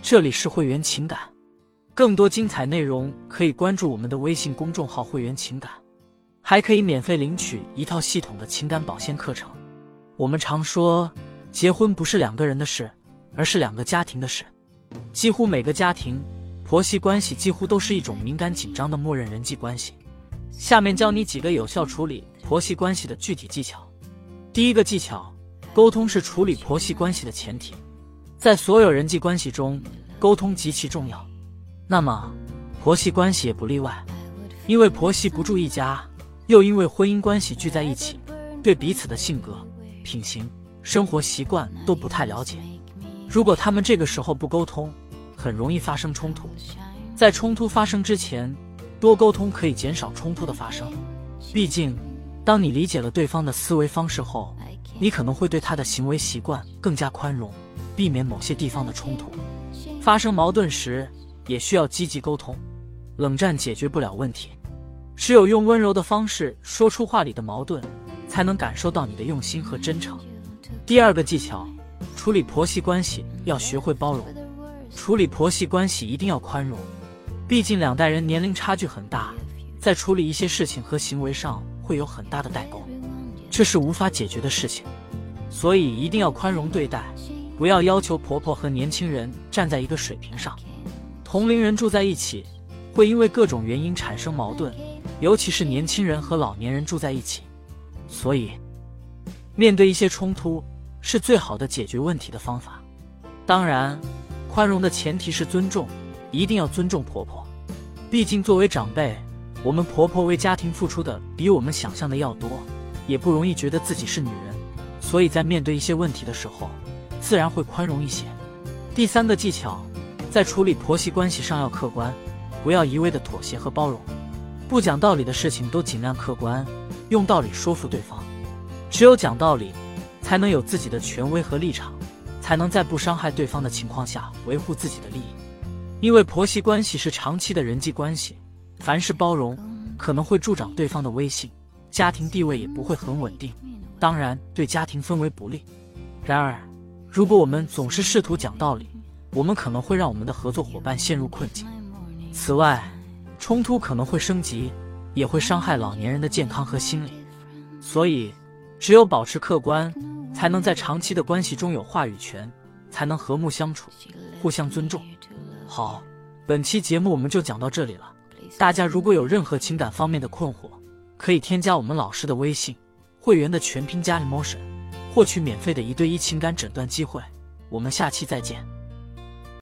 这里是会员情感，更多精彩内容可以关注我们的微信公众号“会员情感”，还可以免费领取一套系统的情感保鲜课程。我们常说，结婚不是两个人的事，而是两个家庭的事。几乎每个家庭，婆媳关系几乎都是一种敏感紧张的默认人际关系。下面教你几个有效处理婆媳关系的具体技巧。第一个技巧，沟通是处理婆媳关系的前提。在所有人际关系中，沟通极其重要。那么，婆媳关系也不例外。因为婆媳不住一家，又因为婚姻关系聚在一起，对彼此的性格、品行、生活习惯都不太了解。如果他们这个时候不沟通，很容易发生冲突。在冲突发生之前，多沟通可以减少冲突的发生。毕竟，当你理解了对方的思维方式后，你可能会对他的行为习惯更加宽容。避免某些地方的冲突发生，矛盾时也需要积极沟通。冷战解决不了问题，只有用温柔的方式说出话里的矛盾，才能感受到你的用心和真诚。第二个技巧，处理婆媳关系要学会包容。处理婆媳关系一定要宽容，毕竟两代人年龄差距很大，在处理一些事情和行为上会有很大的代沟，这是无法解决的事情，所以一定要宽容对待。不要要求婆婆和年轻人站在一个水平上。同龄人住在一起，会因为各种原因产生矛盾，尤其是年轻人和老年人住在一起。所以，面对一些冲突是最好的解决问题的方法。当然，宽容的前提是尊重，一定要尊重婆婆。毕竟作为长辈，我们婆婆为家庭付出的比我们想象的要多，也不容易觉得自己是女人。所以在面对一些问题的时候，自然会宽容一些。第三个技巧，在处理婆媳关系上要客观，不要一味的妥协和包容。不讲道理的事情都尽量客观，用道理说服对方。只有讲道理，才能有自己的权威和立场，才能在不伤害对方的情况下维护自己的利益。因为婆媳关系是长期的人际关系，凡事包容可能会助长对方的威信，家庭地位也不会很稳定，当然对家庭氛围不利。然而。如果我们总是试图讲道理，我们可能会让我们的合作伙伴陷入困境。此外，冲突可能会升级，也会伤害老年人的健康和心理。所以，只有保持客观，才能在长期的关系中有话语权，才能和睦相处，互相尊重。好，本期节目我们就讲到这里了。大家如果有任何情感方面的困惑，可以添加我们老师的微信，会员的全拼加 emotion。获取免费的一对一情感诊断机会，我们下期再见。